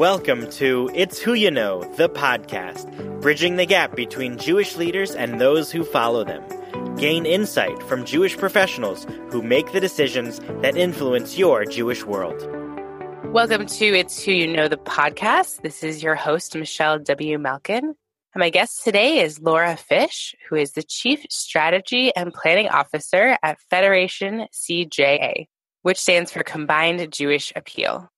Welcome to It's Who You Know, the podcast, bridging the gap between Jewish leaders and those who follow them. Gain insight from Jewish professionals who make the decisions that influence your Jewish world. Welcome to It's Who You Know, the podcast. This is your host, Michelle W. Malkin. And my guest today is Laura Fish, who is the Chief Strategy and Planning Officer at Federation CJA, which stands for Combined Jewish Appeal.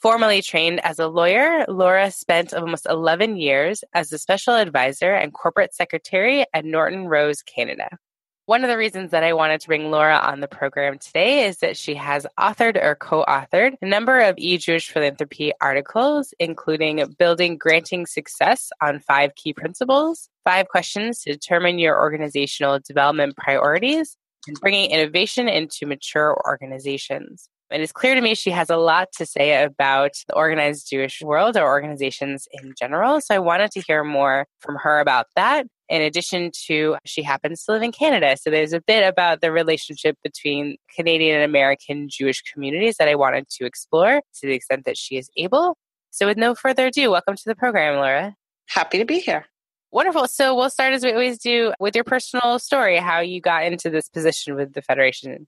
Formerly trained as a lawyer, Laura spent almost 11 years as a special advisor and corporate secretary at Norton Rose Canada. One of the reasons that I wanted to bring Laura on the program today is that she has authored or co authored a number of e Jewish philanthropy articles, including Building Granting Success on Five Key Principles, Five Questions to Determine Your Organizational Development Priorities, and Bringing Innovation into Mature Organizations. It is clear to me she has a lot to say about the organized Jewish world or organizations in general. So I wanted to hear more from her about that. In addition to, she happens to live in Canada. So there's a bit about the relationship between Canadian and American Jewish communities that I wanted to explore to the extent that she is able. So with no further ado, welcome to the program, Laura. Happy to be here. Wonderful. So we'll start as we always do with your personal story, how you got into this position with the Federation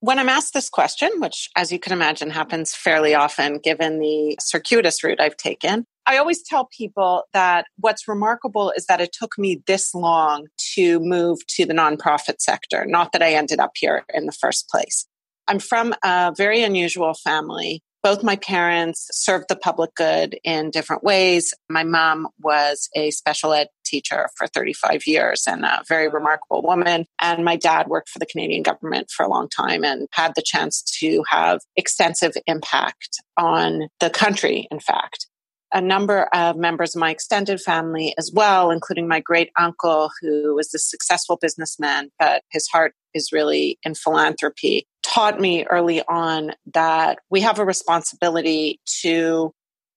when I'm asked this question, which as you can imagine happens fairly often given the circuitous route I've taken, I always tell people that what's remarkable is that it took me this long to move to the nonprofit sector, not that I ended up here in the first place. I'm from a very unusual family both my parents served the public good in different ways. My mom was a special ed teacher for 35 years and a very remarkable woman. And my dad worked for the Canadian government for a long time and had the chance to have extensive impact on the country, in fact a number of members of my extended family as well, including my great uncle, who was a successful businessman, but his heart is really in philanthropy, taught me early on that we have a responsibility to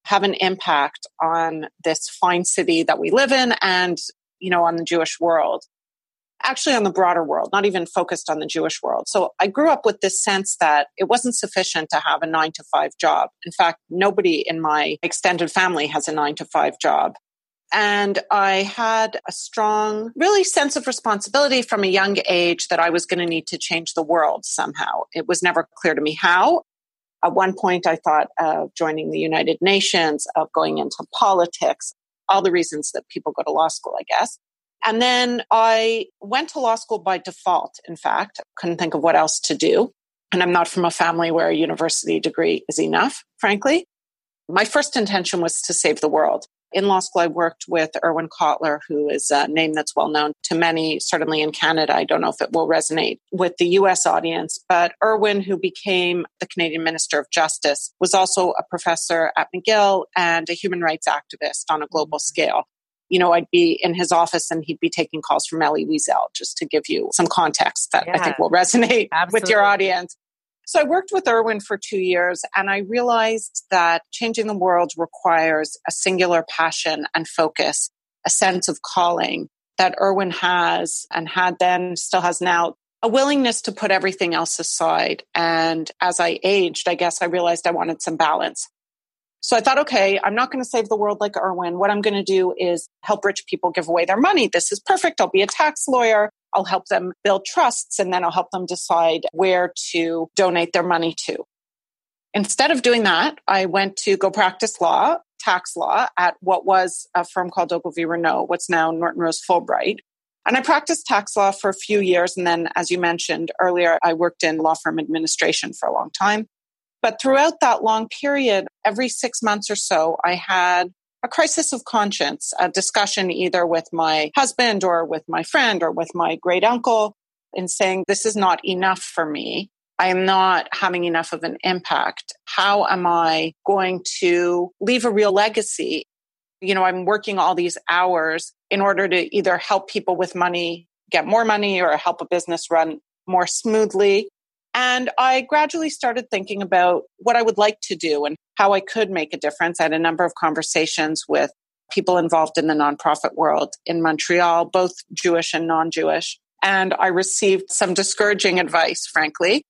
have an impact on this fine city that we live in and, you know, on the Jewish world actually on the broader world, not even focused on the Jewish world. So I grew up with this sense that it wasn't sufficient to have a nine to five job. In fact, nobody in my extended family has a nine to five job. And I had a strong, really sense of responsibility from a young age that I was going to need to change the world somehow. It was never clear to me how. At one point, I thought of joining the United Nations, of going into politics, all the reasons that people go to law school, I guess. And then I went to law school by default, in fact. Couldn't think of what else to do. And I'm not from a family where a university degree is enough, frankly. My first intention was to save the world. In law school, I worked with Irwin Cotler, who is a name that's well known to many, certainly in Canada. I don't know if it will resonate with the US audience, but Irwin, who became the Canadian Minister of Justice, was also a professor at McGill and a human rights activist on a global mm-hmm. scale you know, I'd be in his office and he'd be taking calls from Elie Wiesel, just to give you some context that yeah, I think will resonate absolutely. with your audience. So I worked with Irwin for two years and I realized that changing the world requires a singular passion and focus, a sense of calling that Irwin has and had then, still has now, a willingness to put everything else aside. And as I aged, I guess I realized I wanted some balance. So I thought, okay, I'm not going to save the world like Irwin. What I'm going to do is help rich people give away their money. This is perfect. I'll be a tax lawyer. I'll help them build trusts and then I'll help them decide where to donate their money to. Instead of doing that, I went to go practice law, tax law at what was a firm called Ogilvy Renault, what's now Norton Rose Fulbright. And I practiced tax law for a few years. And then, as you mentioned earlier, I worked in law firm administration for a long time. But throughout that long period, every six months or so, I had a crisis of conscience, a discussion either with my husband or with my friend or with my great uncle in saying, this is not enough for me. I am not having enough of an impact. How am I going to leave a real legacy? You know, I'm working all these hours in order to either help people with money get more money or help a business run more smoothly. And I gradually started thinking about what I would like to do and how I could make a difference. I had a number of conversations with people involved in the nonprofit world in Montreal, both Jewish and non Jewish. And I received some discouraging advice, frankly.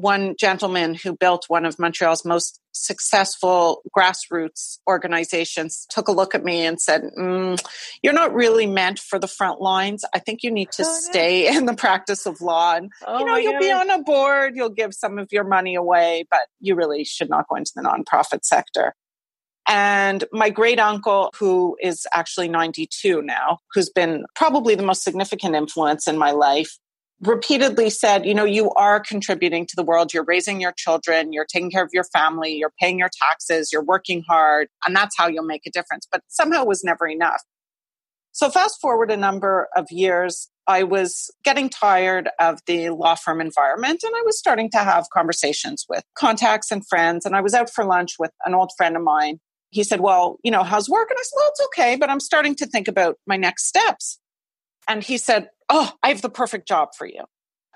One gentleman who built one of Montreal's most successful grassroots organizations took a look at me and said, mm, You're not really meant for the front lines. I think you need to oh, stay no. in the practice of law. And, oh, you know, you'll God. be on a board, you'll give some of your money away, but you really should not go into the nonprofit sector. And my great uncle, who is actually 92 now, who's been probably the most significant influence in my life, repeatedly said, you know, you are contributing to the world. You're raising your children, you're taking care of your family, you're paying your taxes, you're working hard, and that's how you'll make a difference. But somehow was never enough. So fast forward a number of years, I was getting tired of the law firm environment and I was starting to have conversations with contacts and friends. And I was out for lunch with an old friend of mine. He said, Well, you know, how's work? And I said, Well, it's okay, but I'm starting to think about my next steps. And he said, Oh, I have the perfect job for you.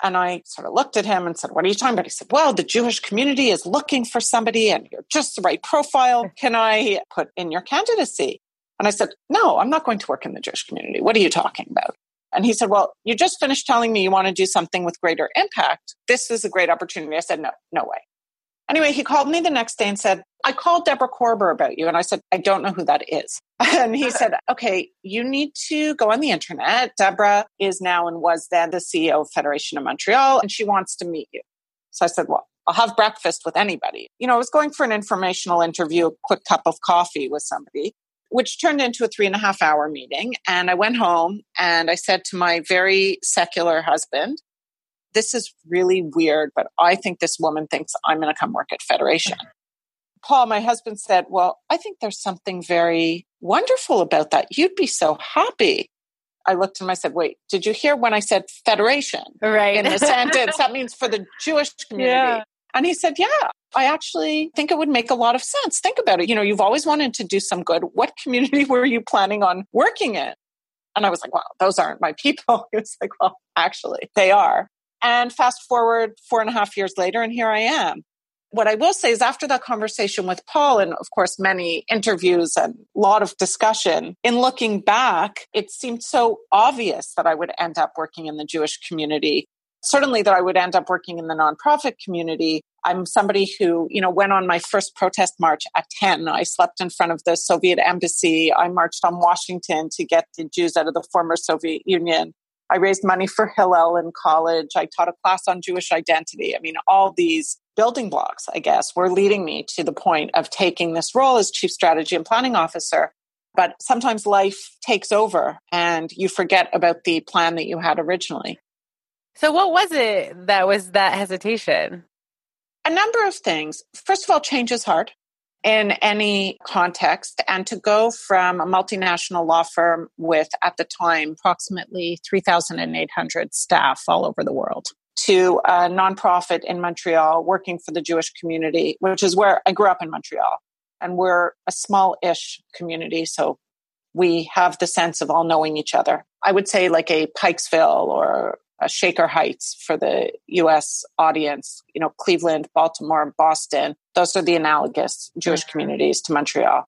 And I sort of looked at him and said, What are you talking about? He said, Well, the Jewish community is looking for somebody and you're just the right profile. Can I put in your candidacy? And I said, No, I'm not going to work in the Jewish community. What are you talking about? And he said, Well, you just finished telling me you want to do something with greater impact. This is a great opportunity. I said, No, no way. Anyway, he called me the next day and said, I called Deborah Corber about you. And I said, I don't know who that is. And he said, okay, you need to go on the internet. Deborah is now and was then the CEO of Federation of Montreal, and she wants to meet you. So I said, well, I'll have breakfast with anybody. You know, I was going for an informational interview, a quick cup of coffee with somebody, which turned into a three and a half hour meeting. And I went home and I said to my very secular husband, this is really weird, but I think this woman thinks I'm going to come work at Federation. Paul, my husband said, Well, I think there's something very wonderful about that. You'd be so happy. I looked at him, I said, Wait, did you hear when I said federation? Right. In the sentence, that means for the Jewish community. Yeah. And he said, Yeah, I actually think it would make a lot of sense. Think about it. You know, you've always wanted to do some good. What community were you planning on working in? And I was like, Wow, those aren't my people. He was like, Well, actually, they are. And fast forward four and a half years later, and here I am what I will say is after that conversation with Paul, and of course, many interviews and a lot of discussion, in looking back, it seemed so obvious that I would end up working in the Jewish community. Certainly, that I would end up working in the nonprofit community. I'm somebody who, you know, went on my first protest march at 10. I slept in front of the Soviet embassy. I marched on Washington to get the Jews out of the former Soviet Union. I raised money for Hillel in college. I taught a class on Jewish identity. I mean, all these building blocks, I guess, were leading me to the point of taking this role as chief strategy and planning officer. But sometimes life takes over and you forget about the plan that you had originally. So, what was it that was that hesitation? A number of things. First of all, change is hard in any context. And to go from a multinational law firm with, at the time, approximately 3,800 staff all over the world to a nonprofit in Montreal working for the Jewish community, which is where I grew up in Montreal. And we're a small ish community. So we have the sense of all knowing each other. I would say like a Pikesville or a Shaker Heights for the US audience, you know, Cleveland, Baltimore, Boston. Those are the analogous Jewish mm-hmm. communities to Montreal.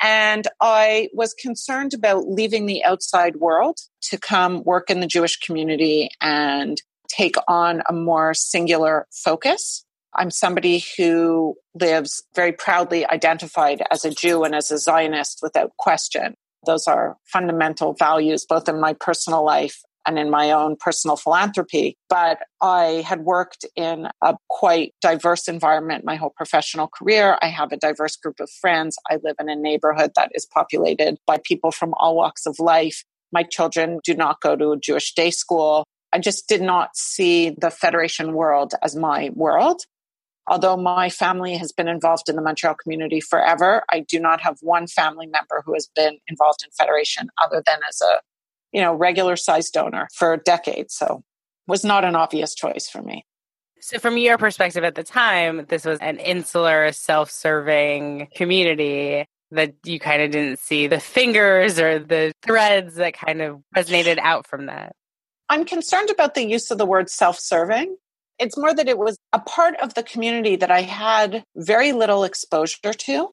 And I was concerned about leaving the outside world to come work in the Jewish community and take on a more singular focus. I'm somebody who lives very proudly identified as a Jew and as a Zionist without question. Those are fundamental values, both in my personal life and in my own personal philanthropy. But I had worked in a quite diverse environment my whole professional career. I have a diverse group of friends. I live in a neighborhood that is populated by people from all walks of life. My children do not go to a Jewish day school. I just did not see the Federation world as my world. Although my family has been involved in the Montreal community forever, I do not have one family member who has been involved in Federation other than as a, you know, regular sized donor for decades. So was not an obvious choice for me. So, from your perspective at the time, this was an insular, self serving community that you kind of didn't see the fingers or the threads that kind of resonated out from that. I'm concerned about the use of the word self serving. It's more that it was a part of the community that I had very little exposure to,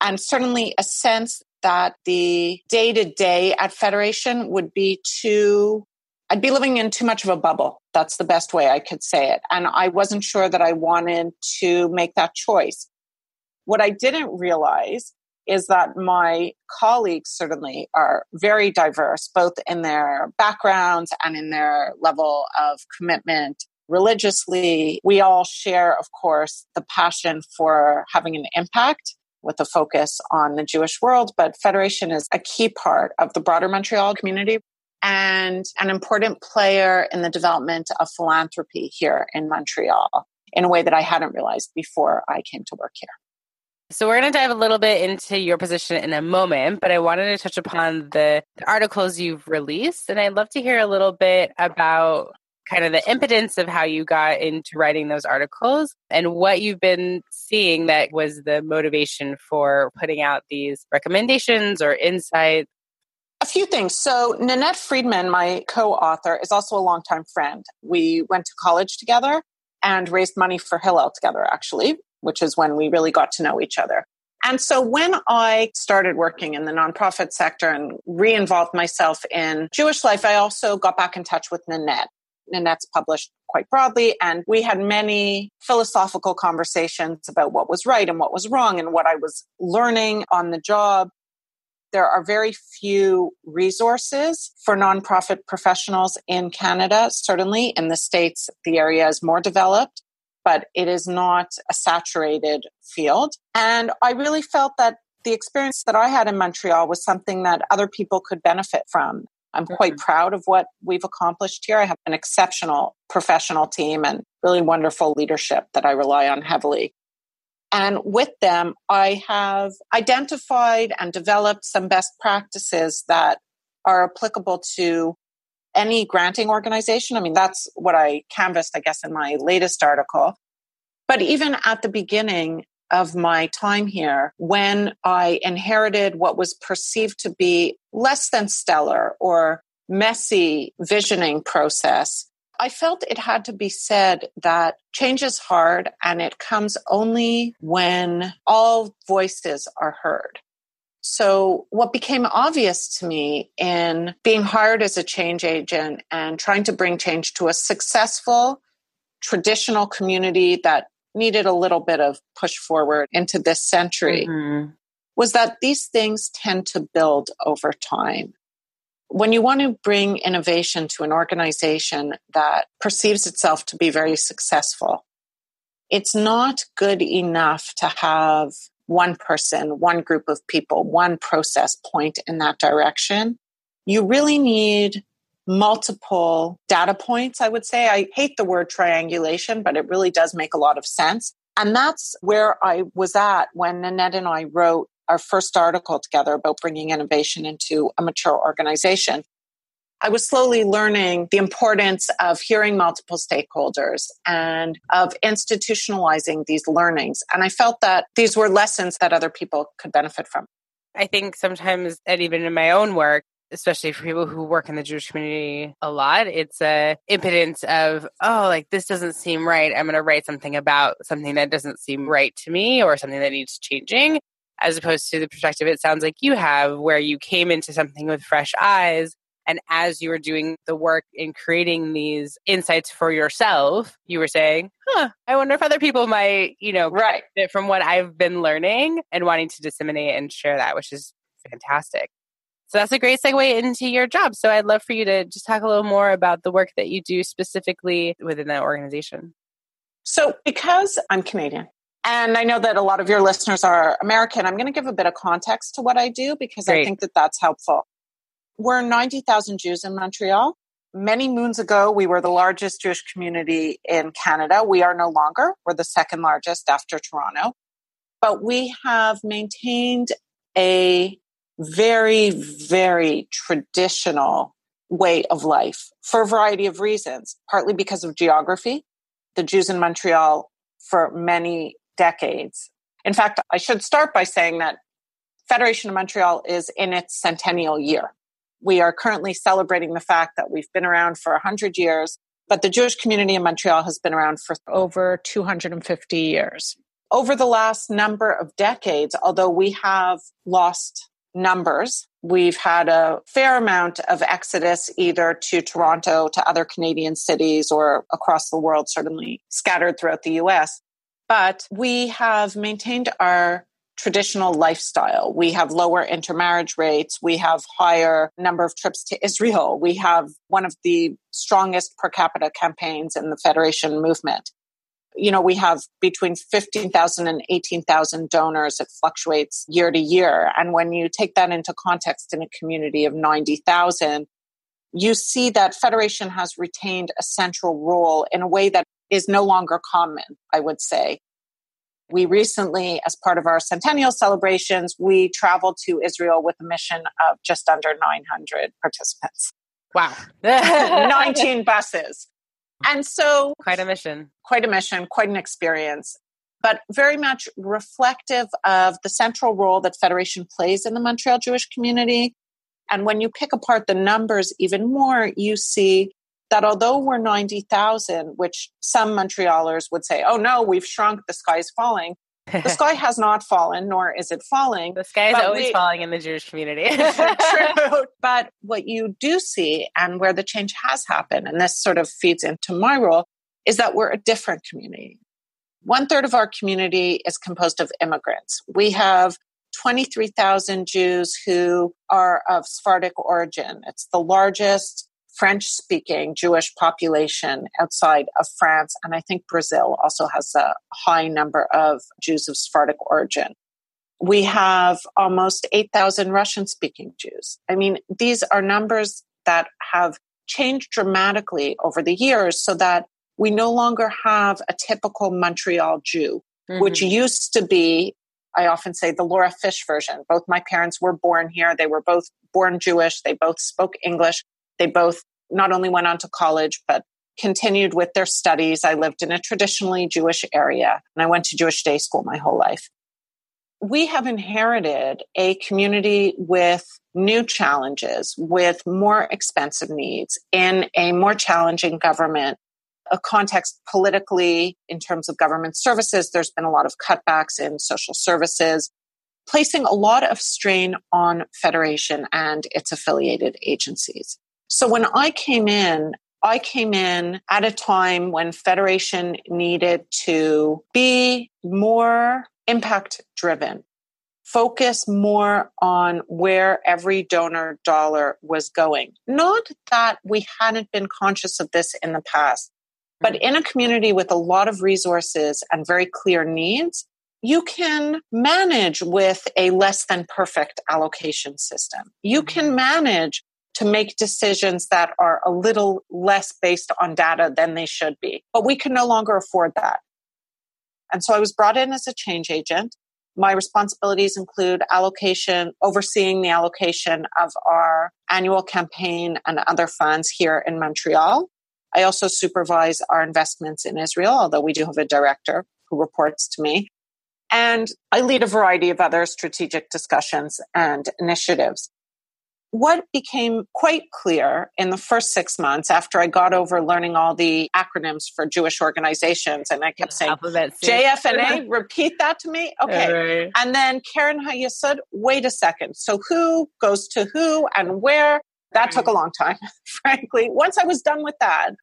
and certainly a sense that the day to day at Federation would be too I'd be living in too much of a bubble. That's the best way I could say it. And I wasn't sure that I wanted to make that choice. What I didn't realize is that my colleagues certainly are very diverse, both in their backgrounds and in their level of commitment religiously. We all share, of course, the passion for having an impact with a focus on the Jewish world, but Federation is a key part of the broader Montreal community and an important player in the development of philanthropy here in Montreal in a way that I hadn't realized before I came to work here. So we're going to dive a little bit into your position in a moment, but I wanted to touch upon the, the articles you've released. And I'd love to hear a little bit about kind of the impotence of how you got into writing those articles and what you've been seeing that was the motivation for putting out these recommendations or insights. A few things. So, Nanette Friedman, my co author, is also a longtime friend. We went to college together and raised money for Hillel together, actually, which is when we really got to know each other. And so when I started working in the nonprofit sector and re involved myself in Jewish life, I also got back in touch with Nanette. Nanette's published quite broadly. And we had many philosophical conversations about what was right and what was wrong and what I was learning on the job. There are very few resources for nonprofit professionals in Canada. Certainly in the States, the area is more developed, but it is not a saturated field. And I really felt that the experience that I had in Montreal was something that other people could benefit from. I'm quite mm-hmm. proud of what we've accomplished here. I have an exceptional professional team and really wonderful leadership that I rely on heavily. And with them, I have identified and developed some best practices that are applicable to any granting organization. I mean, that's what I canvassed, I guess, in my latest article. But even at the beginning, of my time here when I inherited what was perceived to be less than stellar or messy visioning process. I felt it had to be said that change is hard and it comes only when all voices are heard. So, what became obvious to me in being hired as a change agent and trying to bring change to a successful traditional community that needed a little bit of push forward into this century mm-hmm. was that these things tend to build over time. When you want to bring innovation to an organization that perceives itself to be very successful, it's not good enough to have one person, one group of people, one process point in that direction. You really need multiple data points, I would say. I hate the word triangulation, but it really does make a lot of sense. And that's where I was at when Nanette and I wrote our first article together about bringing innovation into a mature organization. I was slowly learning the importance of hearing multiple stakeholders and of institutionalizing these learnings. And I felt that these were lessons that other people could benefit from. I think sometimes, and even in my own work, especially for people who work in the Jewish community a lot, it's a impotence of, oh, like this doesn't seem right. I'm going to write something about something that doesn't seem right to me or something that needs changing, as opposed to the perspective it sounds like you have, where you came into something with fresh eyes. And as you were doing the work in creating these insights for yourself, you were saying, huh, I wonder if other people might, you know, right. from what I've been learning and wanting to disseminate and share that, which is fantastic. So that's a great segue into your job. So I'd love for you to just talk a little more about the work that you do specifically within that organization. So, because I'm Canadian, and I know that a lot of your listeners are American, I'm going to give a bit of context to what I do because great. I think that that's helpful. We're 90,000 Jews in Montreal. Many moons ago, we were the largest Jewish community in Canada. We are no longer. We're the second largest after Toronto. But we have maintained a very, very traditional way of life for a variety of reasons, partly because of geography. The Jews in Montreal for many decades. In fact, I should start by saying that Federation of Montreal is in its centennial year. We are currently celebrating the fact that we've been around for 100 years, but the Jewish community in Montreal has been around for over 250 years. Over the last number of decades, although we have lost numbers We've had a fair amount of exodus either to Toronto, to other Canadian cities, or across the world, certainly scattered throughout the US. But we have maintained our traditional lifestyle. We have lower intermarriage rates. We have higher number of trips to Israel. We have one of the strongest per capita campaigns in the Federation movement you know, we have between 15,000 and 18,000 donors. It fluctuates year to year. And when you take that into context in a community of 90,000, you see that Federation has retained a central role in a way that is no longer common, I would say. We recently, as part of our centennial celebrations, we traveled to Israel with a mission of just under 900 participants. Wow. 19 buses. And so, quite a mission. Quite a mission, quite an experience, but very much reflective of the central role that Federation plays in the Montreal Jewish community. And when you pick apart the numbers even more, you see that although we're 90,000, which some Montrealers would say, oh no, we've shrunk, the sky is falling the sky has not fallen, nor is it falling. The sky is always we, falling in the Jewish community. true. But what you do see, and where the change has happened, and this sort of feeds into my role, is that we're a different community. One third of our community is composed of immigrants. We have 23,000 Jews who are of Sephardic origin. It's the largest French speaking Jewish population outside of France. And I think Brazil also has a high number of Jews of Sephardic origin. We have almost 8,000 Russian speaking Jews. I mean, these are numbers that have changed dramatically over the years so that we no longer have a typical Montreal Jew, mm-hmm. which used to be, I often say, the Laura Fish version. Both my parents were born here. They were both born Jewish. They both spoke English. They both not only went on to college, but continued with their studies. I lived in a traditionally Jewish area and I went to Jewish day school my whole life. We have inherited a community with new challenges, with more expensive needs in a more challenging government, a context politically in terms of government services. There's been a lot of cutbacks in social services, placing a lot of strain on Federation and its affiliated agencies. So when I came in, I came in at a time when Federation needed to be more impact driven, focus more on where every donor dollar was going. Not that we hadn't been conscious of this in the past, but mm-hmm. in a community with a lot of resources and very clear needs, you can manage with a less than perfect allocation system. You can mm-hmm. manage to make decisions that are a little less based on data than they should be. But we can no longer afford that. And so I was brought in as a change agent. My responsibilities include allocation, overseeing the allocation of our annual campaign and other funds here in Montreal. I also supervise our investments in Israel, although we do have a director who reports to me. And I lead a variety of other strategic discussions and initiatives what became quite clear in the first six months after I got over learning all the acronyms for Jewish organizations, and I kept saying JFNA, repeat that to me. Okay. Right. And then Keren Hayesod, wait a second. So who goes to who and where? That took a long time, frankly. Once I was done with that,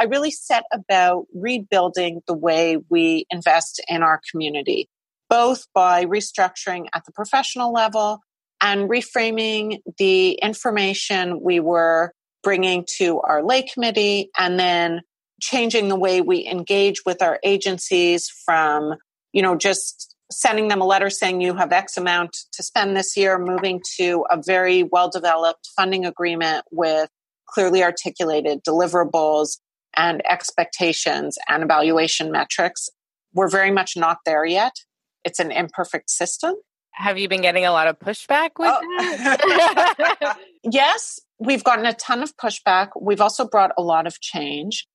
I really set about rebuilding the way we invest in our community, both by restructuring at the professional level and reframing the information we were bringing to our lay committee and then changing the way we engage with our agencies from, you know, just sending them a letter saying you have X amount to spend this year, moving to a very well developed funding agreement with clearly articulated deliverables and expectations and evaluation metrics. We're very much not there yet. It's an imperfect system. Have you been getting a lot of pushback with oh. that? yes, we've gotten a ton of pushback. We've also brought a lot of change.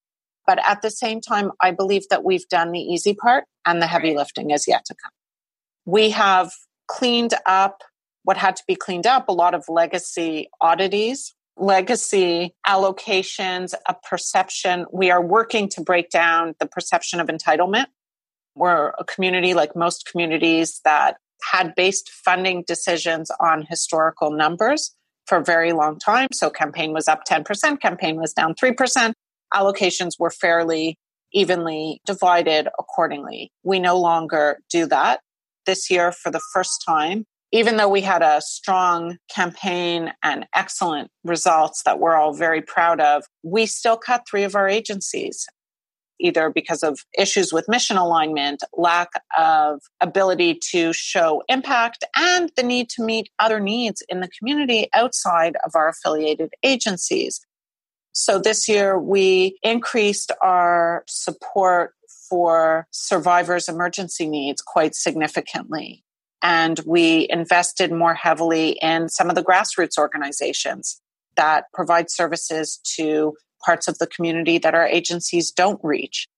But at the same time, I believe that we've done the easy part and the heavy lifting is yet to come. We have cleaned up what had to be cleaned up, a lot of legacy oddities, legacy allocations, a perception. We are working to break down the perception of entitlement. We're a community like most communities that had based funding decisions on historical numbers for a very long time. So campaign was up 10%, campaign was down 3%. Allocations were fairly evenly divided accordingly. We no longer do that. This year, for the first time, even though we had a strong campaign and excellent results that we're all very proud of, we still cut three of our agencies, either because of issues with mission alignment, lack of ability to show impact, and the need to meet other needs in the community outside of our affiliated agencies. So this year we increased our support for survivors' emergency needs quite significantly. And we invested more heavily in some of the grassroots organizations that provide services to parts of the community that our agencies don't reach.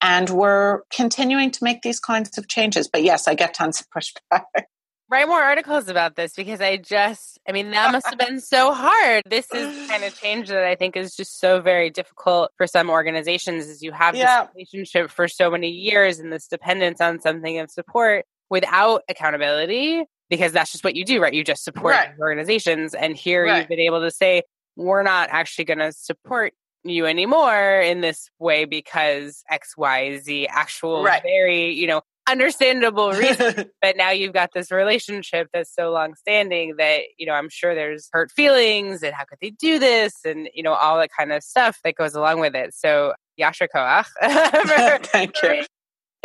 And we're continuing to make these kinds of changes. But yes, I get tons of pushback. Write more articles about this because I just, I mean, that must have been so hard. This is kind of change that I think is just so very difficult for some organizations is you have yeah. this relationship for so many years and this dependence on something of support without accountability because that's just what you do, right? You just support right. organizations. And here right. you've been able to say, we're not actually going to support you anymore in this way because X, Y, Z, actual right. very, you know, understandable reason. but now you've got this relationship that's so long standing that, you know, I'm sure there's hurt feelings and how could they do this and, you know, all that kind of stuff that goes along with it. So Yasher ah, Koach. Thank you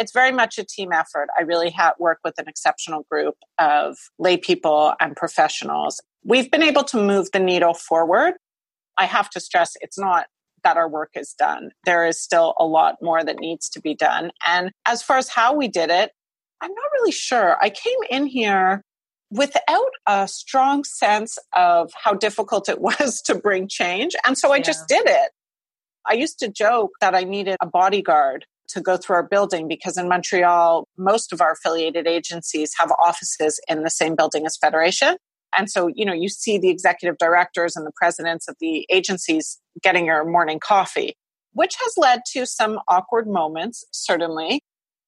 it's very much a team effort. I really have work with an exceptional group of lay people and professionals. We've been able to move the needle forward. I have to stress it's not that our work is done. There is still a lot more that needs to be done. And as far as how we did it, I'm not really sure. I came in here without a strong sense of how difficult it was to bring change. And so I yeah. just did it. I used to joke that I needed a bodyguard to go through our building because in Montreal, most of our affiliated agencies have offices in the same building as Federation. And so, you know, you see the executive directors and the presidents of the agencies getting your morning coffee, which has led to some awkward moments, certainly,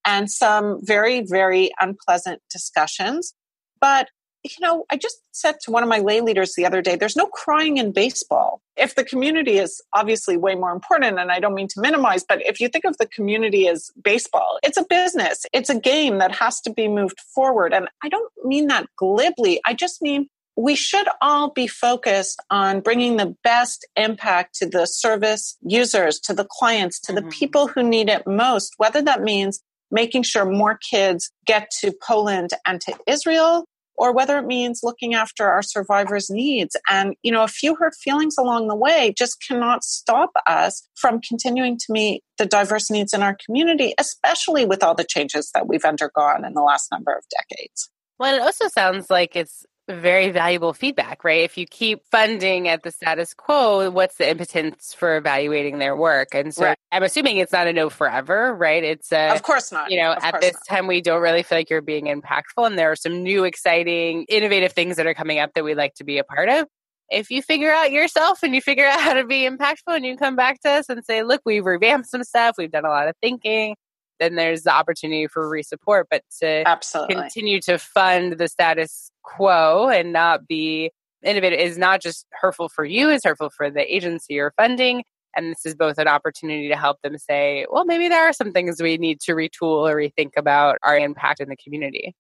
and some very, very unpleasant discussions. But you know, I just said to one of my lay leaders the other day, there's no crying in baseball. If the community is obviously way more important, and I don't mean to minimize, but if you think of the community as baseball, it's a business, it's a game that has to be moved forward. And I don't mean that glibly. I just mean we should all be focused on bringing the best impact to the service users, to the clients, to mm-hmm. the people who need it most, whether that means making sure more kids get to Poland and to Israel or whether it means looking after our survivors' needs. And, you know, a few hurt feelings along the way just cannot stop us from continuing to meet the diverse needs in our community, especially with all the changes that we've undergone in the last number of decades. Well, it also sounds like it's very valuable feedback, right? If you keep funding at the status quo, what's the impotence for evaluating their work? And so right. I'm assuming it's not a no forever, right? It's a, of course not. You know, of at this not. time, we don't really feel like you're being impactful, and there are some new, exciting, innovative things that are coming up that we'd like to be a part of. If you figure out yourself and you figure out how to be impactful, and you come back to us and say, "Look, we've revamped some stuff. We've done a lot of thinking." then there's the opportunity for resupport. But to Absolutely. continue to fund the status quo and not be innovative is not just hurtful for you, it's hurtful for the agency you're funding. And this is both an opportunity to help them say, well, maybe there are some things we need to retool or rethink about our impact in the community.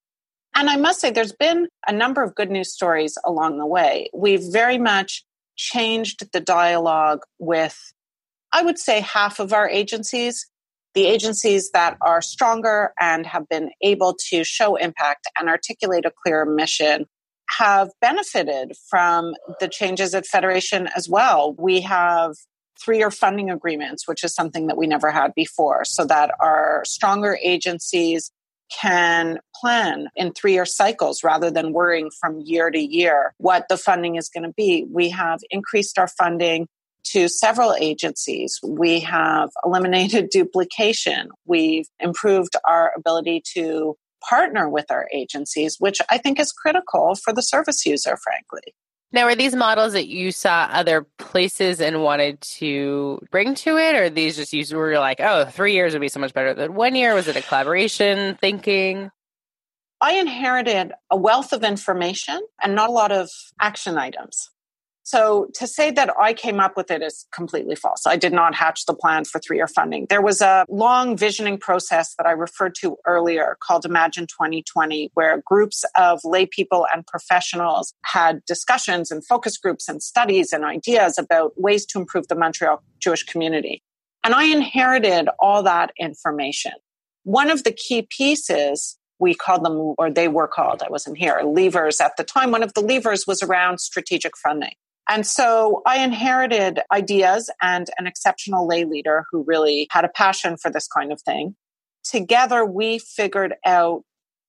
And I must say, there's been a number of good news stories along the way. We've very much changed the dialogue with, I would say, half of our agencies the agencies that are stronger and have been able to show impact and articulate a clear mission have benefited from the changes at Federation as well. We have three year funding agreements, which is something that we never had before, so that our stronger agencies can plan in three year cycles rather than worrying from year to year what the funding is going to be. We have increased our funding to several agencies. We have eliminated duplication. We've improved our ability to partner with our agencies, which I think is critical for the service user, frankly. Now, are these models that you saw other places and wanted to bring to it, or these just you were like, oh, three years would be so much better than one year? Was it a collaboration thinking? I inherited a wealth of information and not a lot of action items. So to say that I came up with it is completely false. I did not hatch the plan for three year funding. There was a long visioning process that I referred to earlier called Imagine 2020, where groups of lay people and professionals had discussions and focus groups and studies and ideas about ways to improve the Montreal Jewish community. And I inherited all that information. One of the key pieces we called them, or they were called, I wasn't here, levers at the time. One of the levers was around strategic funding. And so I inherited ideas and an exceptional lay leader who really had a passion for this kind of thing. Together, we figured out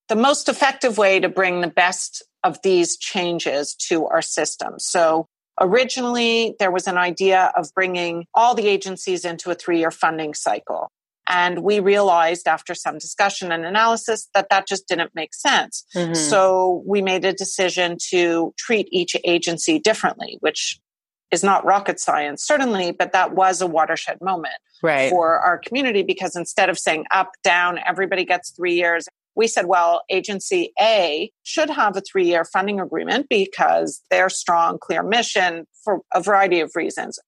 the most effective way to bring the best of these changes to our system. So originally, there was an idea of bringing all the agencies into a three year funding cycle. And we realized after some discussion and analysis that that just didn't make sense. Mm-hmm. So we made a decision to treat each agency differently, which is not rocket science, certainly, but that was a watershed moment right. for our community because instead of saying up, down, everybody gets three years, we said, well, agency A should have a three year funding agreement because they're strong, clear mission for a variety of reasons.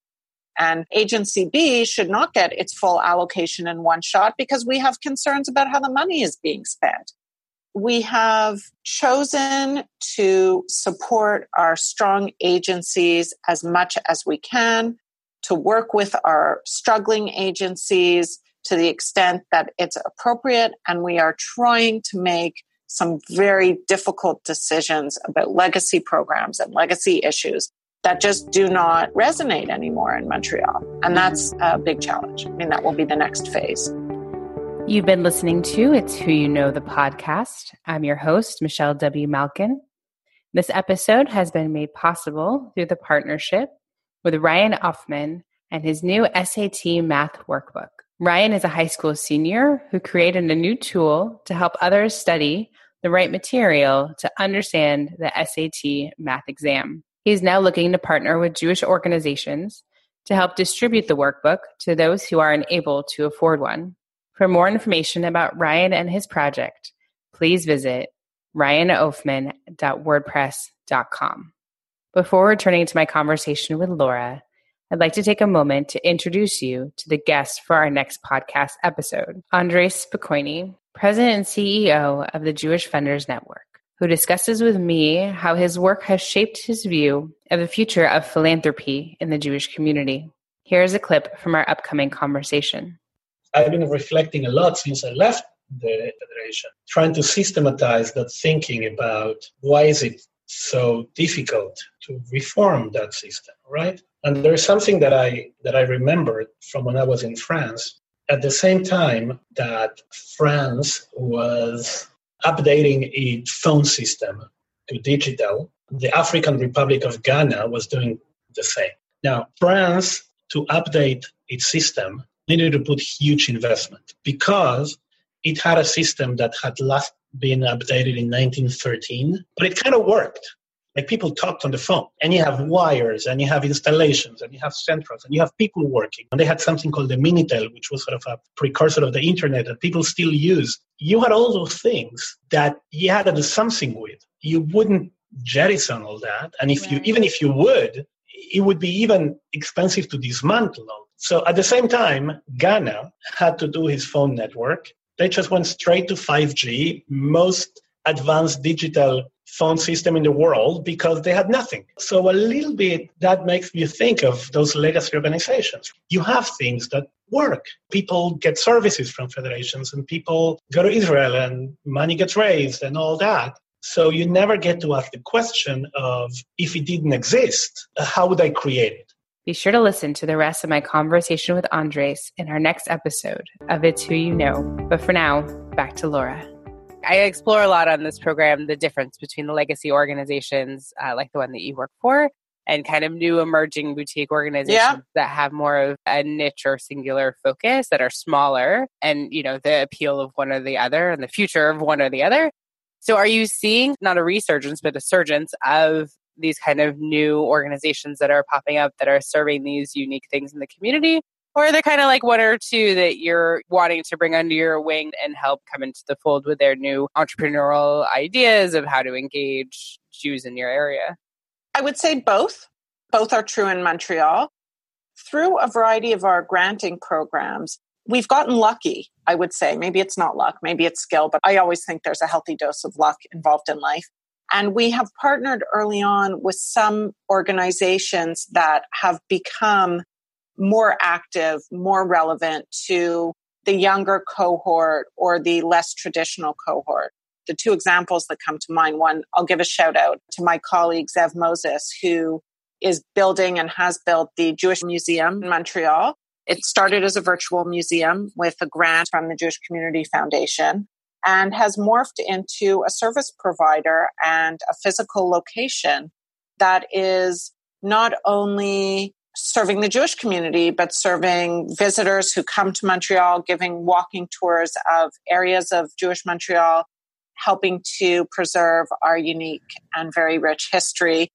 And agency B should not get its full allocation in one shot because we have concerns about how the money is being spent. We have chosen to support our strong agencies as much as we can, to work with our struggling agencies to the extent that it's appropriate. And we are trying to make some very difficult decisions about legacy programs and legacy issues that just do not resonate anymore in Montreal. And that's a big challenge. I mean, that will be the next phase. You've been listening to It's Who You Know the podcast. I'm your host, Michelle W. Malkin. This episode has been made possible through the partnership with Ryan Uffman and his new SAT math workbook. Ryan is a high school senior who created a new tool to help others study the right material to understand the SAT math exam. He is now looking to partner with Jewish organizations to help distribute the workbook to those who are unable to afford one. For more information about Ryan and his project, please visit ryanoffman.wordpress.com. Before returning to my conversation with Laura, I'd like to take a moment to introduce you to the guest for our next podcast episode, Andres Spokoiny, President and CEO of the Jewish Funders Network who discusses with me how his work has shaped his view of the future of philanthropy in the Jewish community. Here is a clip from our upcoming conversation. I've been reflecting a lot since I left the Federation, trying to systematize that thinking about why is it so difficult to reform that system, right? And there's something that I that I remembered from when I was in France. At the same time that France was updating its phone system to digital. The African Republic of Ghana was doing the same. Now, France, to update its system, needed to put huge investment because it had a system that had last been updated in 1913, but it kind of worked. Like people talked on the phone, and you have wires, and you have installations, and you have centrals, and you have people working. And they had something called the Minitel, which was sort of a precursor of the internet that people still use. You had all those things that you had to do something with. You wouldn't jettison all that, and if right. you even if you would, it would be even expensive to dismantle all. So at the same time, Ghana had to do his phone network. They just went straight to 5G. Most advanced digital phone system in the world because they had nothing. So a little bit that makes me think of those legacy organizations. You have things that work. People get services from federations and people go to Israel and money gets raised and all that. So you never get to ask the question of if it didn't exist, how would I create it? Be sure to listen to the rest of my conversation with Andres in our next episode of It's Who You Know. But for now, back to Laura. I explore a lot on this program the difference between the legacy organizations, uh, like the one that you work for, and kind of new emerging boutique organizations yeah. that have more of a niche or singular focus that are smaller and, you know, the appeal of one or the other and the future of one or the other. So are you seeing not a resurgence, but a surgence of these kind of new organizations that are popping up that are serving these unique things in the community? Or are there kind of like one or two that you're wanting to bring under your wing and help come into the fold with their new entrepreneurial ideas of how to engage Jews in your area? I would say both. Both are true in Montreal. Through a variety of our granting programs, we've gotten lucky, I would say. Maybe it's not luck, maybe it's skill, but I always think there's a healthy dose of luck involved in life. And we have partnered early on with some organizations that have become more active, more relevant to the younger cohort or the less traditional cohort. The two examples that come to mind one, I'll give a shout out to my colleague Zev Moses, who is building and has built the Jewish Museum in Montreal. It started as a virtual museum with a grant from the Jewish Community Foundation and has morphed into a service provider and a physical location that is not only serving the Jewish community, but serving visitors who come to Montreal, giving walking tours of areas of Jewish Montreal, helping to preserve our unique and very rich history.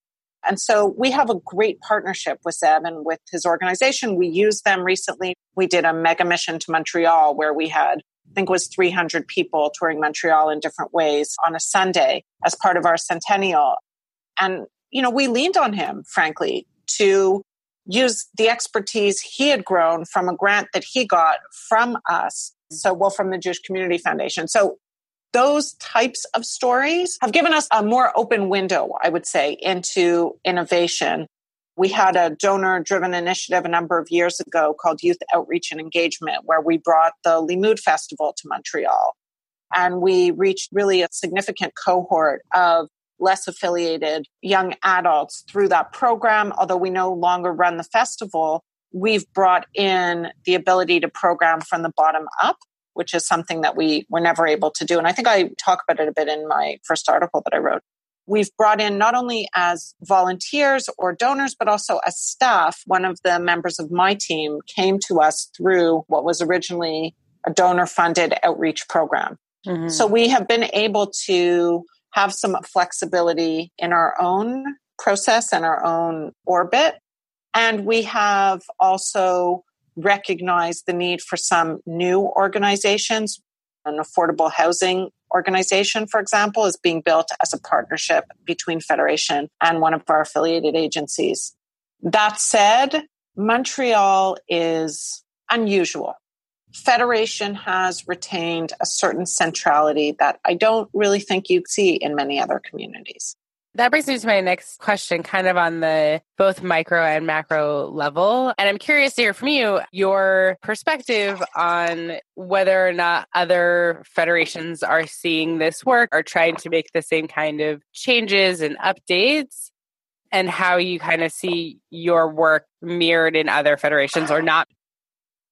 And so we have a great partnership with Zev and with his organization. We used them recently. We did a mega mission to Montreal where we had, I think it was 300 people touring Montreal in different ways on a Sunday as part of our centennial. And, you know, we leaned on him, frankly, to use the expertise he had grown from a grant that he got from us. So, well, from the Jewish Community Foundation. So, those types of stories have given us a more open window, I would say, into innovation. We had a donor driven initiative a number of years ago called Youth Outreach and Engagement, where we brought the Limmud Festival to Montreal. And we reached really a significant cohort of less affiliated young adults through that program. Although we no longer run the festival, we've brought in the ability to program from the bottom up, which is something that we were never able to do. And I think I talk about it a bit in my first article that I wrote. We've brought in not only as volunteers or donors, but also as staff. One of the members of my team came to us through what was originally a donor funded outreach program. Mm-hmm. So we have been able to have some flexibility in our own process and our own orbit. And we have also recognized the need for some new organizations. An affordable housing organization, for example, is being built as a partnership between Federation and one of our affiliated agencies. That said, Montreal is unusual. Federation has retained a certain centrality that I don't really think you'd see in many other communities. That brings me to my next question, kind of on the both micro and macro level. And I'm curious to hear from you your perspective on whether or not other federations are seeing this work or trying to make the same kind of changes and updates, and how you kind of see your work mirrored in other federations or not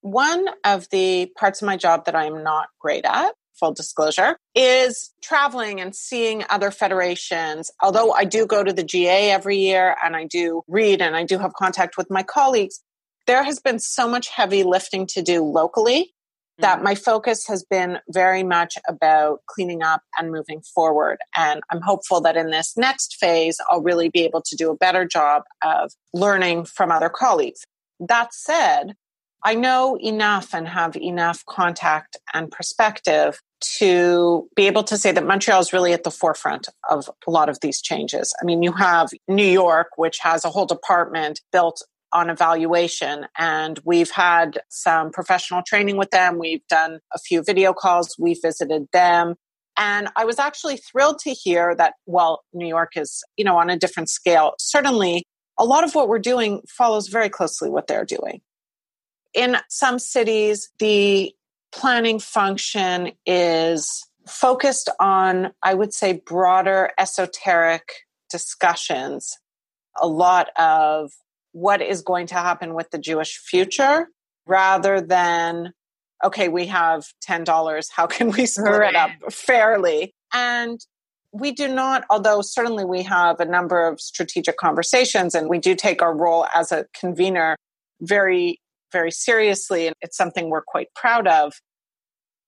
one of the parts of my job that I'm not great at, full disclosure, is traveling and seeing other federations. Although I do go to the GA every year and I do read and I do have contact with my colleagues, there has been so much heavy lifting to do locally that mm-hmm. my focus has been very much about cleaning up and moving forward. And I'm hopeful that in this next phase, I'll really be able to do a better job of learning from other colleagues. That said, I know enough and have enough contact and perspective to be able to say that Montreal is really at the forefront of a lot of these changes. I mean, you have New York, which has a whole department built on evaluation, and we've had some professional training with them. We've done a few video calls, we've visited them. And I was actually thrilled to hear that, well, New York is, you know, on a different scale. Certainly, a lot of what we're doing follows very closely what they're doing. In some cities, the planning function is focused on, I would say, broader esoteric discussions, a lot of what is going to happen with the Jewish future rather than, okay, we have $10. How can we split right. it up fairly? And we do not, although certainly we have a number of strategic conversations and we do take our role as a convener very very seriously, and it's something we're quite proud of.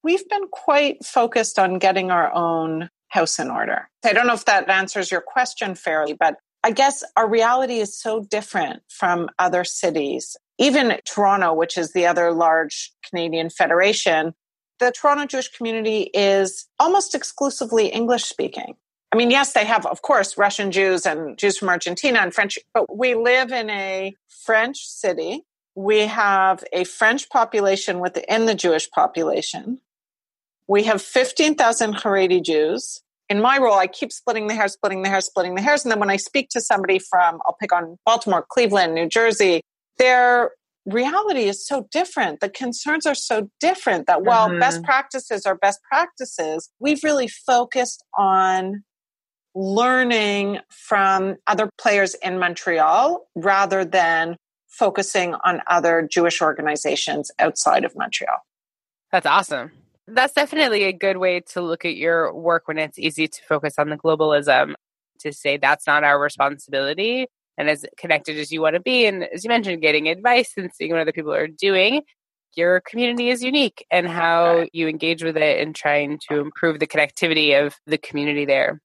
We've been quite focused on getting our own house in order. I don't know if that answers your question fairly, but I guess our reality is so different from other cities. even Toronto, which is the other large Canadian federation, the Toronto Jewish community is almost exclusively English speaking. I mean, yes, they have, of course, Russian Jews and Jews from Argentina and French, but we live in a French city. We have a French population within the Jewish population. We have 15,000 Haredi Jews. In my role, I keep splitting the hairs, splitting the hairs, splitting the hairs. And then when I speak to somebody from, I'll pick on Baltimore, Cleveland, New Jersey, their reality is so different. The concerns are so different that while mm-hmm. best practices are best practices, we've really focused on learning from other players in Montreal rather than focusing on other Jewish organizations outside of Montreal. That's awesome. That's definitely a good way to look at your work when it's easy to focus on the globalism, to say that's not our responsibility and as connected as you want to be. And as you mentioned, getting advice and seeing what other people are doing. Your community is unique and how you engage with it and trying to improve the connectivity of the community there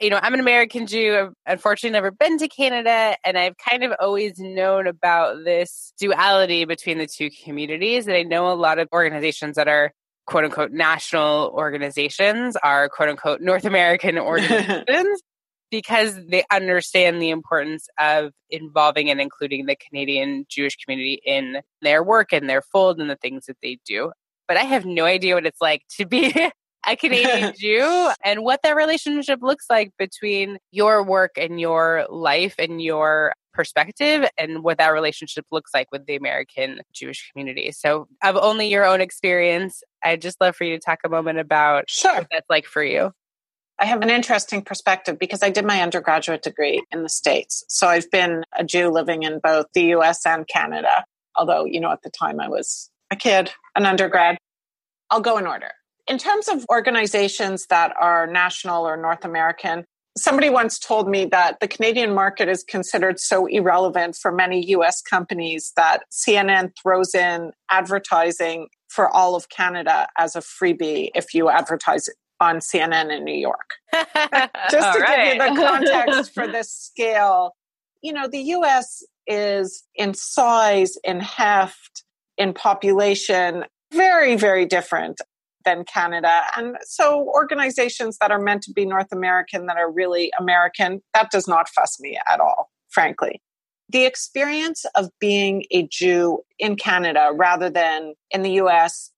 you know, I'm an American Jew. I've unfortunately never been to Canada, and I've kind of always known about this duality between the two communities. And I know a lot of organizations that are quote unquote national organizations are quote unquote North American organizations because they understand the importance of involving and including the Canadian Jewish community in their work and their fold and the things that they do. But I have no idea what it's like to be a Canadian Jew and what that relationship looks like between your work and your life and your perspective and what that relationship looks like with the American Jewish community. So, of only your own experience, I'd just love for you to talk a moment about sure. what that's like for you. I have an interesting perspective because I did my undergraduate degree in the States. So I've been a Jew living in both the US and Canada, although, you know, at the time I was a kid, an undergrad. I'll go in order in terms of organizations that are national or North American, somebody once told me that the Canadian market is considered so irrelevant for many US companies that CNN throws in advertising for all of Canada as a freebie if you advertise on CNN in New York. Just to right. give you the context for this scale, you know, the US is in size, in heft, in population, very, very different than Canada. And so organizations that are meant to be North American, that are really American, that does not fuss me at all, frankly. The experience of being a Jew in Canada rather than in the US,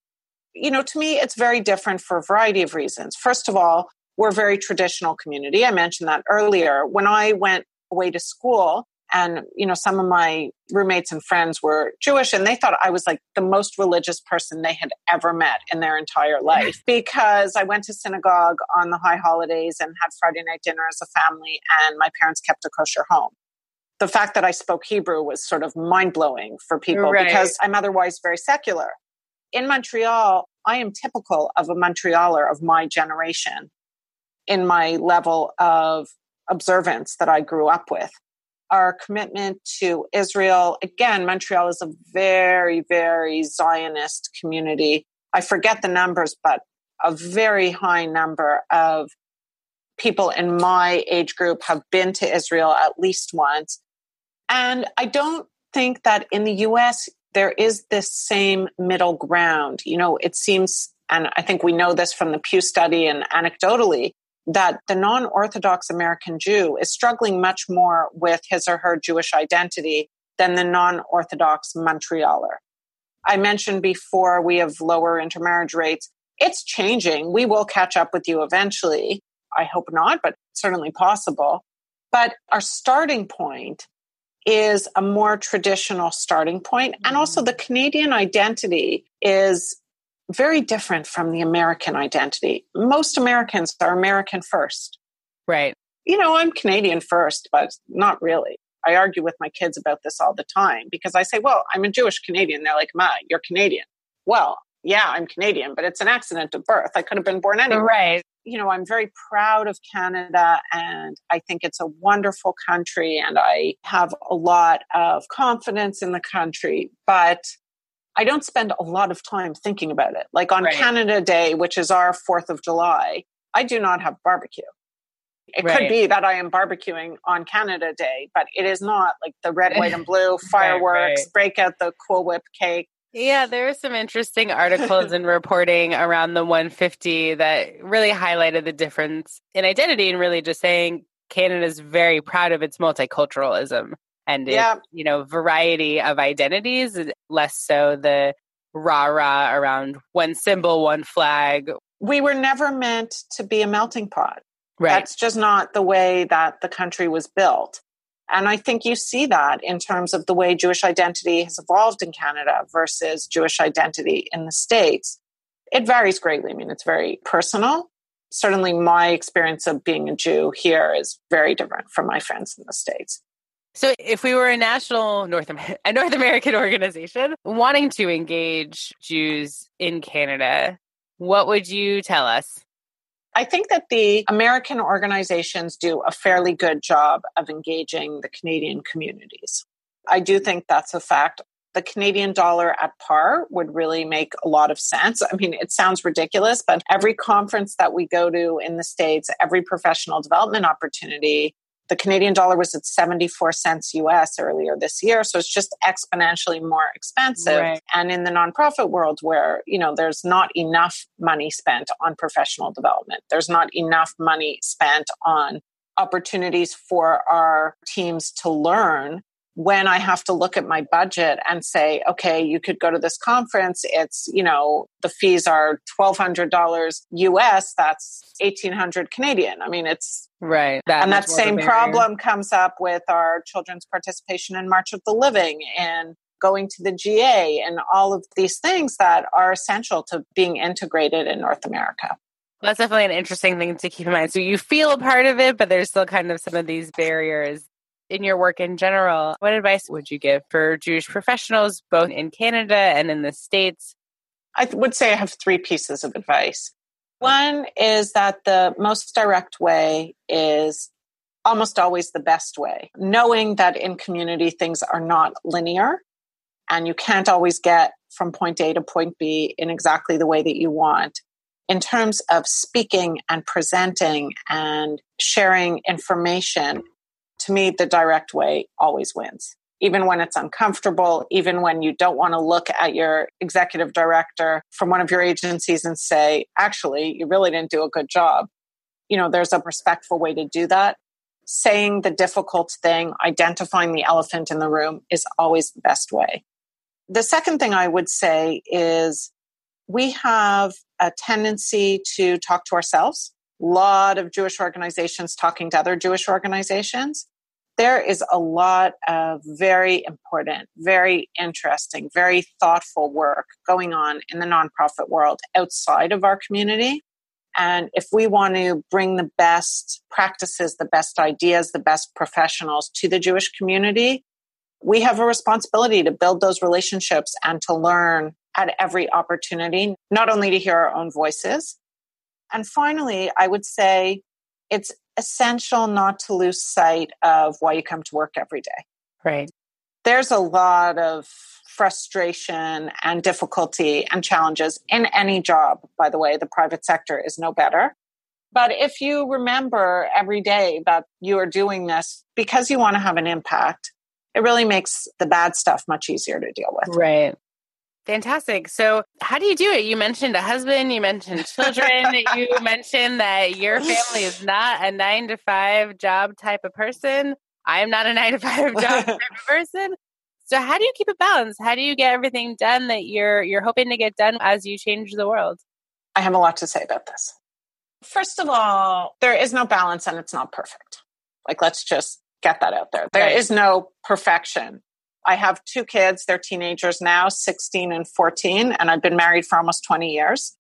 you know, to me, it's very different for a variety of reasons. First of all, we're a very traditional community. I mentioned that earlier. When I went away to school, and you know some of my roommates and friends were jewish and they thought i was like the most religious person they had ever met in their entire life. Because i went to synagogue on the high holidays and had friday night dinner as a family and my parents kept a kosher home. The fact that i spoke hebrew was sort of mind-blowing for people right. because i'm otherwise very secular. In montreal i am typical of a montrealer of my generation in my level of observance that i grew up with our commitment to Israel. Again, Montreal is a very, very Zionist community. I forget the numbers, but a very high number of people in my age group have been to Israel at least once. And I don't think that in the US there is this same middle ground. You know, it seems, and I think we know this from the Pew study and anecdotally, that the non Orthodox American Jew is struggling much more with his or her Jewish identity than the non Orthodox Montrealer. I mentioned before we have lower intermarriage rates. It's changing. We will catch up with you eventually. I hope not, but certainly possible. But our starting point is a more traditional starting point. And also mm-hmm. the Canadian identity is very different from the American identity. Most Americans are American first. Right. You know, I'm Canadian first, but not really. I argue with my kids about this all the time because I say, well, I'm a Jewish Canadian. They're like, Ma, you're Canadian. Well, yeah, I'm Canadian, but it's an accident of birth. I could have been born anywhere. Right. You know, I'm very proud of Canada and I think it's a wonderful country and I have a lot of confidence in the country. But I don't spend a lot of time thinking about it. Like on right. Canada Day, which is our 4th of July, I do not have barbecue. It right. could be that I am barbecuing on Canada Day, but it is not like the red, white, and blue fireworks, right, break out the Cool Whip cake. Yeah, there are some interesting articles and reporting around the 150 that really highlighted the difference in identity and really just saying Canada is very proud of its multiculturalism and yeah. you know, variety of identities, less so the rah rah around one symbol, one flag. We were never meant to be a melting pot. Right. That's just not the way that the country was built. And I think you see that in terms of the way Jewish identity has evolved in Canada versus Jewish identity in the States. It varies greatly. I mean, it's very personal. Certainly, my experience of being a Jew here is very different from my friends in the States. So, if we were a national North, a North American organization wanting to engage Jews in Canada, what would you tell us? I think that the American organizations do a fairly good job of engaging the Canadian communities. I do think that's a fact. The Canadian dollar at par would really make a lot of sense. I mean, it sounds ridiculous, but every conference that we go to in the States, every professional development opportunity, the Canadian dollar was at 74 cents US earlier this year. So it's just exponentially more expensive. Right. And in the nonprofit world where, you know, there's not enough money spent on professional development, there's not enough money spent on opportunities for our teams to learn when I have to look at my budget and say, okay, you could go to this conference. It's, you know, the fees are $1,200 US. That's 1800 Canadian. I mean, it's right. That and that same problem comes up with our children's participation in March of the Living and going to the GA and all of these things that are essential to being integrated in North America. That's definitely an interesting thing to keep in mind. So you feel a part of it, but there's still kind of some of these barriers in your work in general, what advice would you give for Jewish professionals, both in Canada and in the States? I would say I have three pieces of advice. One is that the most direct way is almost always the best way, knowing that in community things are not linear and you can't always get from point A to point B in exactly the way that you want. In terms of speaking and presenting and sharing information, to me, the direct way always wins. Even when it's uncomfortable, even when you don't want to look at your executive director from one of your agencies and say, actually, you really didn't do a good job. You know, there's a respectful way to do that. Saying the difficult thing, identifying the elephant in the room is always the best way. The second thing I would say is we have a tendency to talk to ourselves. A lot of Jewish organizations talking to other Jewish organizations there is a lot of very important, very interesting, very thoughtful work going on in the nonprofit world outside of our community. And if we want to bring the best practices, the best ideas, the best professionals to the Jewish community, we have a responsibility to build those relationships and to learn at every opportunity, not only to hear our own voices. And finally, I would say it's essential not to lose sight of why you come to work every day. Right. There's a lot of frustration and difficulty and challenges in any job, by the way. The private sector is no better. But if you remember every day that you are doing this because you want to have an impact, it really makes the bad stuff much easier to deal with. Right. Fantastic. So, how do you do it? You mentioned a husband, you mentioned children, you mentioned that your family is not a nine to five job type of person. I am not a nine to five job type of person. So, how do you keep a balance? How do you get everything done that you're you're hoping to get done as you change the world? I have a lot to say about this. First of all, there is no balance and it's not perfect. Like, let's just get that out there. There right. is no perfection I have two kids. They're teenagers now, 16 and 14, and I've been married for almost 20 years.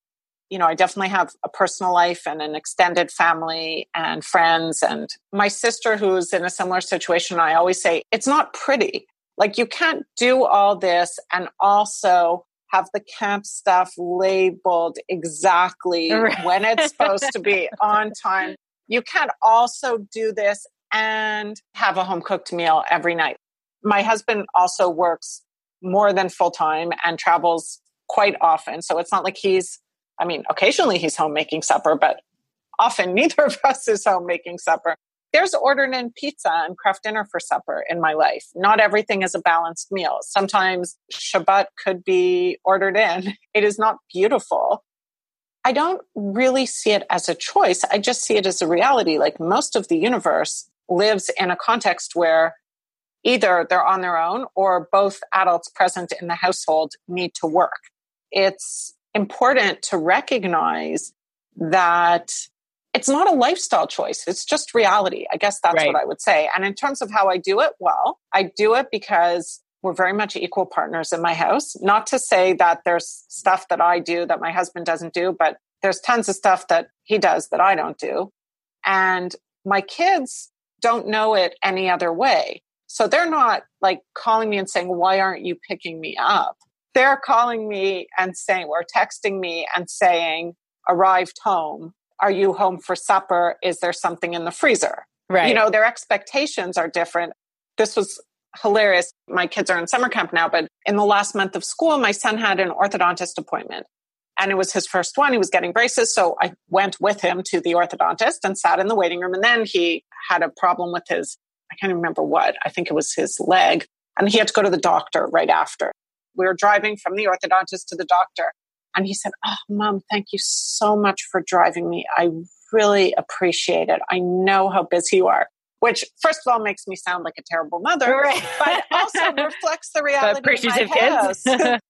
You know, I definitely have a personal life and an extended family and friends. And my sister, who's in a similar situation, I always say, it's not pretty. Like, you can't do all this and also have the camp stuff labeled exactly right. when it's supposed to be on time. You can't also do this and have a home cooked meal every night my husband also works more than full time and travels quite often. So it's not like he's, I mean, occasionally he's home making supper, but often neither of us is home making supper. There's ordered in pizza and Kraft dinner for supper in my life. Not everything is a balanced meal. Sometimes Shabbat could be ordered in. It is not beautiful. I don't really see it as a choice. I just see it as a reality. Like most of the universe lives in a context where either they're on their own or both adults present in the household need to work. It's important to recognize that it's not a lifestyle choice. It's just reality. I guess that's right. what I would say. And in terms of how I do it, well, I do it because we're very much equal partners in my house. Not to say that there's stuff that I do that my husband doesn't do, but there's tons of stuff that he does that I don't do. And my kids don't know it any other way. So they're not like calling me and saying, why aren't you picking me up? They're calling me and saying, or texting me and saying, arrived home. Are you home for supper? Is there something in the freezer? Right. You know, their expectations are different. This was hilarious. My kids are in summer camp now, but in the last month of school, my son had an orthodontist appointment and it was his first one. He was getting braces. So I went with him to the orthodontist and sat in the waiting room. And then he had a problem with his I can't remember what. I think it was his leg. And he had to go to the doctor right after. We were driving from the orthodontist to the doctor. And he said, Oh, mom, thank you so much for driving me. I really appreciate it. I know how busy you are. Which, first of all, makes me sound like a terrible mother, right. but also reflects the reality appreciative of my house.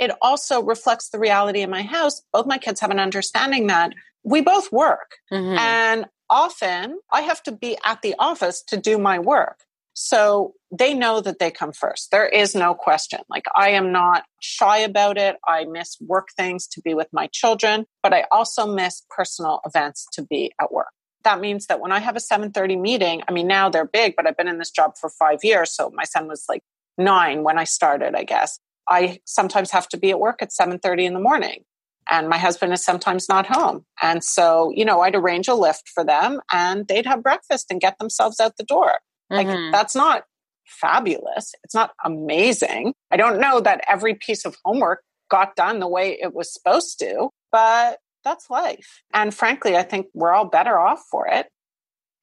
It also reflects the reality in my house. Both my kids have an understanding that we both work. Mm-hmm. And often I have to be at the office to do my work. So they know that they come first. There is no question. Like I am not shy about it. I miss work things to be with my children, but I also miss personal events to be at work. That means that when I have a 7:30 meeting, I mean now they're big, but I've been in this job for 5 years, so my son was like 9 when I started, I guess. I sometimes have to be at work at 7:30 in the morning and my husband is sometimes not home. And so, you know, I'd arrange a lift for them and they'd have breakfast and get themselves out the door. Mm-hmm. Like that's not fabulous. It's not amazing. I don't know that every piece of homework got done the way it was supposed to, but that's life. And frankly, I think we're all better off for it.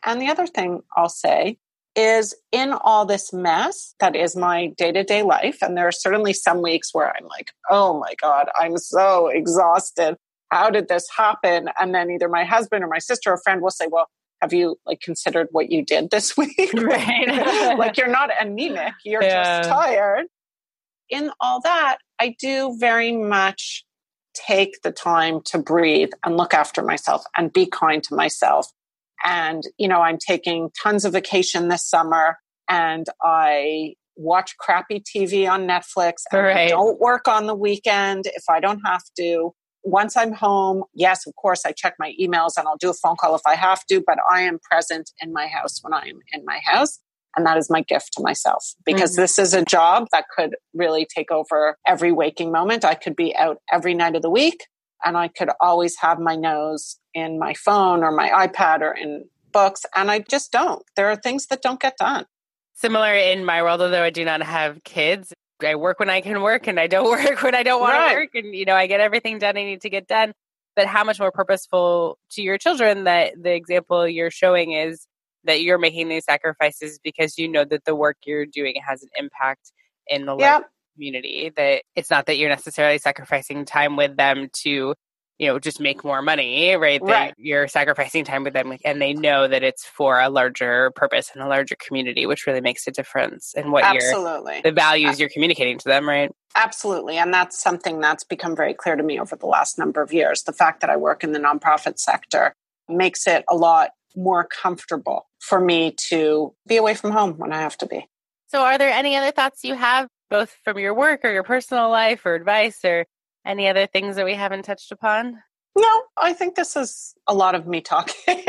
And the other thing I'll say is in all this mess that is my day to day life. And there are certainly some weeks where I'm like, oh my God, I'm so exhausted. How did this happen? And then either my husband or my sister or friend will say, well, have you like considered what you did this week? Right. like you're not anemic, you're yeah. just tired. In all that, I do very much take the time to breathe and look after myself and be kind to myself and, you know, I'm taking tons of vacation this summer and I watch crappy TV on Netflix and right. I don't work on the weekend if I don't have to. Once I'm home, yes, of course, I check my emails and I'll do a phone call if I have to, but I am present in my house when I am in my house. And that is my gift to myself because mm-hmm. this is a job that could really take over every waking moment. I could be out every night of the week and I could always have my nose in my phone or my iPad or in books. And I just don't. There are things that don't get done. Similar in my world, although I do not have kids, I work when I can work and I don't work when I don't want right. to work. And, you know, I get everything done I need to get done. But how much more purposeful to your children that the example you're showing is that you're making these sacrifices because you know that the work you're doing has an impact in the yep. community. That it's not that you're necessarily sacrificing time with them to you know just make more money right, right. you're sacrificing time with them and they know that it's for a larger purpose and a larger community which really makes a difference in what absolutely. you're the values you're communicating to them right? Absolutely and that's something that's become very clear to me over the last number of years. The fact that i work in the nonprofit sector makes it a lot more comfortable for me to be away from home when i have to be. So are there any other thoughts you have both from your work or your personal life or advice or any other things that we haven't touched upon? No, I think this is a lot of me talking.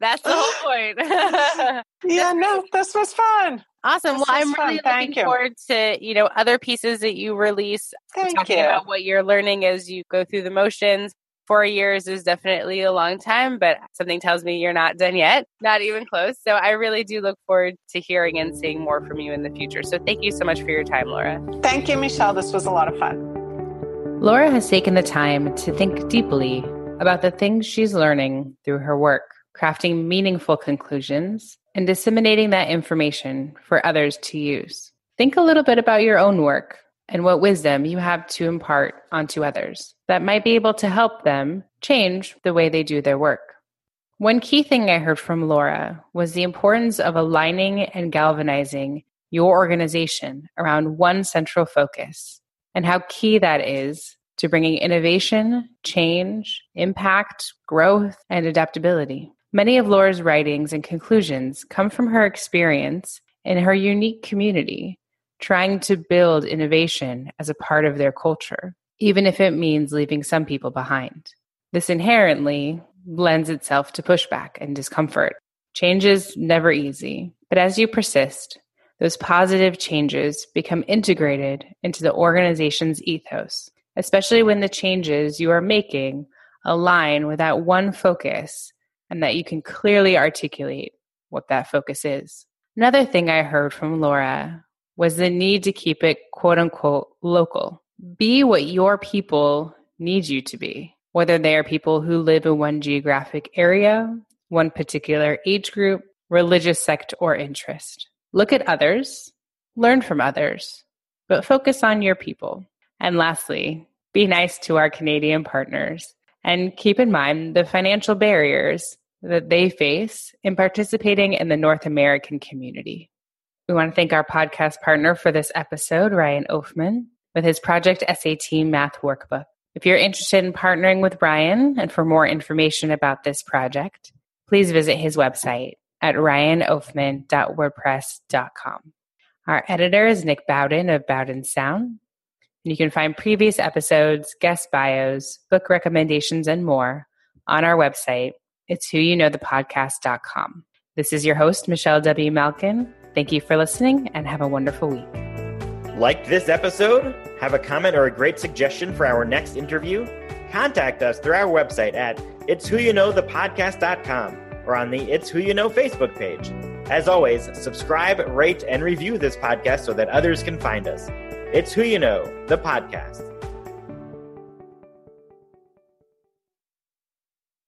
That's the whole point. yeah, no, this was fun. Awesome. This well, I'm fun. really Thank looking you. forward to, you know, other pieces that you release Thank talking you. about what you're learning as you go through the motions. Four years is definitely a long time, but something tells me you're not done yet, not even close. So I really do look forward to hearing and seeing more from you in the future. So thank you so much for your time, Laura. Thank you, Michelle. This was a lot of fun. Laura has taken the time to think deeply about the things she's learning through her work, crafting meaningful conclusions, and disseminating that information for others to use. Think a little bit about your own work and what wisdom you have to impart onto others that might be able to help them change the way they do their work. One key thing I heard from Laura was the importance of aligning and galvanizing your organization around one central focus and how key that is to bringing innovation, change, impact, growth, and adaptability. Many of Laura's writings and conclusions come from her experience in her unique community, trying to build innovation as a part of their culture, even if it means leaving some people behind. This inherently lends itself to pushback and discomfort. Change is never easy, but as you persist, those positive changes become integrated into the organization's ethos, especially when the changes you are making align with that one focus and that you can clearly articulate what that focus is. Another thing I heard from Laura was the need to keep it quote unquote local. Be what your people need you to be, whether they are people who live in one geographic area, one particular age group, religious sect, or interest. Look at others, learn from others, but focus on your people. And lastly, be nice to our Canadian partners and keep in mind the financial barriers that they face in participating in the North American community. We want to thank our podcast partner for this episode, Ryan Ofman, with his Project SAT Math Workbook. If you're interested in partnering with Ryan and for more information about this project, please visit his website at ryanofman.wordpress.com. Our editor is Nick Bowden of Bowden Sound. And you can find previous episodes, guest bios, book recommendations, and more on our website. It's whoyouknowthepodcast.com. This is your host, Michelle W. Malkin. Thank you for listening and have a wonderful week. Like this episode? Have a comment or a great suggestion for our next interview? Contact us through our website at itswhoyouknowthepodcast.com or on the It's Who You Know Facebook page. As always, subscribe, rate, and review this podcast so that others can find us. It's Who You Know, the podcast.